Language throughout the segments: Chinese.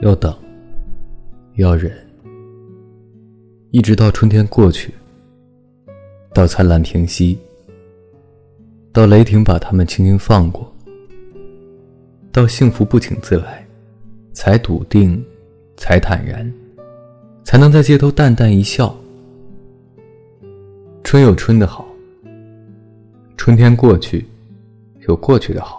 要等，要忍，一直到春天过去，到灿烂平息，到雷霆把他们轻轻放过，到幸福不请自来，才笃定，才坦然，才能在街头淡淡一笑。春有春的好，春天过去，有过去的好。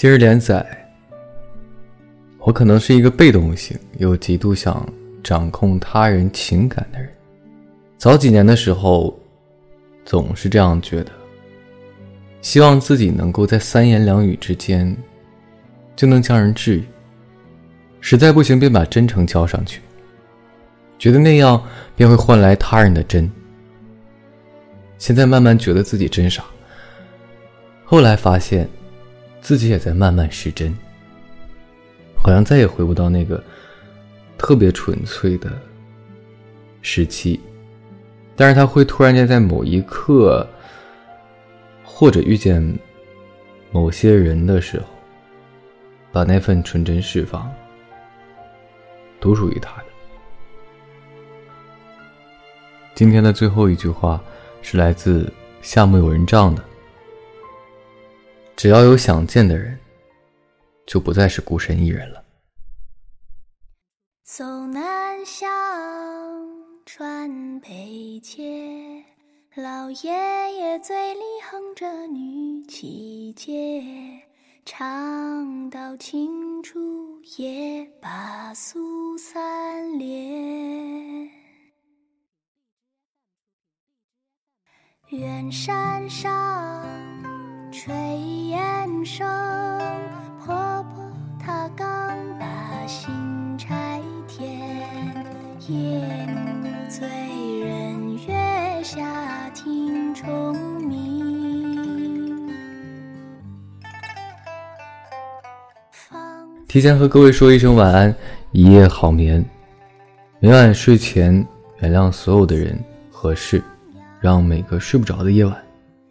今日连载，我可能是一个被动型又极度想掌控他人情感的人。早几年的时候，总是这样觉得，希望自己能够在三言两语之间就能将人治愈，实在不行便把真诚交上去，觉得那样便会换来他人的真。现在慢慢觉得自己真傻，后来发现。自己也在慢慢失真，好像再也回不到那个特别纯粹的时期，但是他会突然间在某一刻，或者遇见某些人的时候，把那份纯真释放，独属于他的。今天的最后一句话是来自夏目友人帐的。只要有想见的人，就不再是孤身一人了。走南向川北切，老爷爷嘴里哼着女七节，唱到青竹也把苏三连。远山上。炊烟声，婆婆她刚把新柴添，夜幕醉人月下听虫鸣。提前和各位说一声晚安，一夜好眠。每晚睡前原谅所有的人和事，让每个睡不着的夜晚。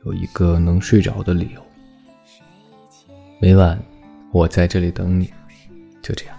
有一个能睡着的理由。每晚，我在这里等你，就这样。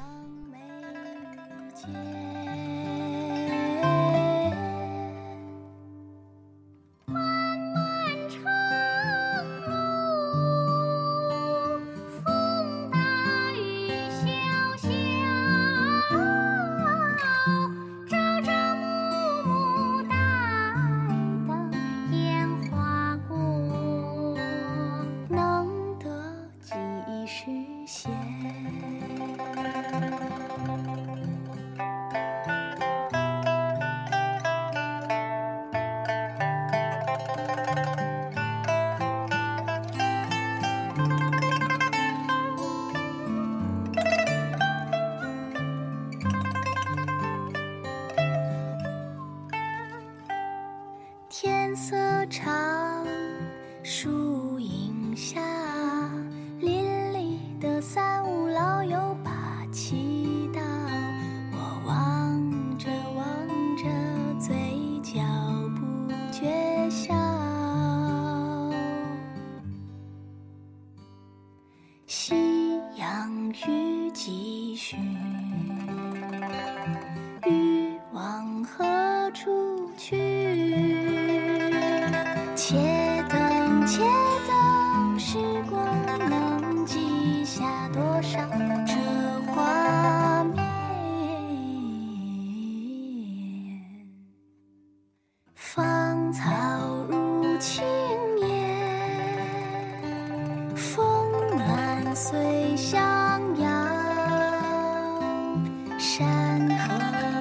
天色长，树影下，邻里的三五老友把祈祷。我望着望着，嘴角不觉笑。且等，且等，时光能记下多少这画面？芳草如青烟，风暖随向阳。山河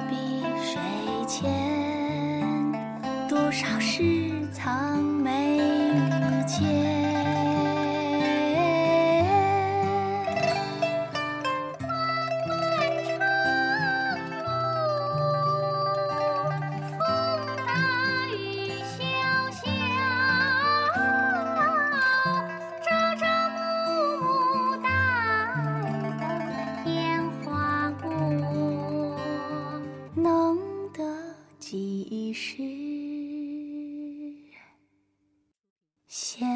碧水前，多少事藏。间，漫漫长路，风大雨潇潇，朝朝暮暮，待得烟花过，能得几时？写。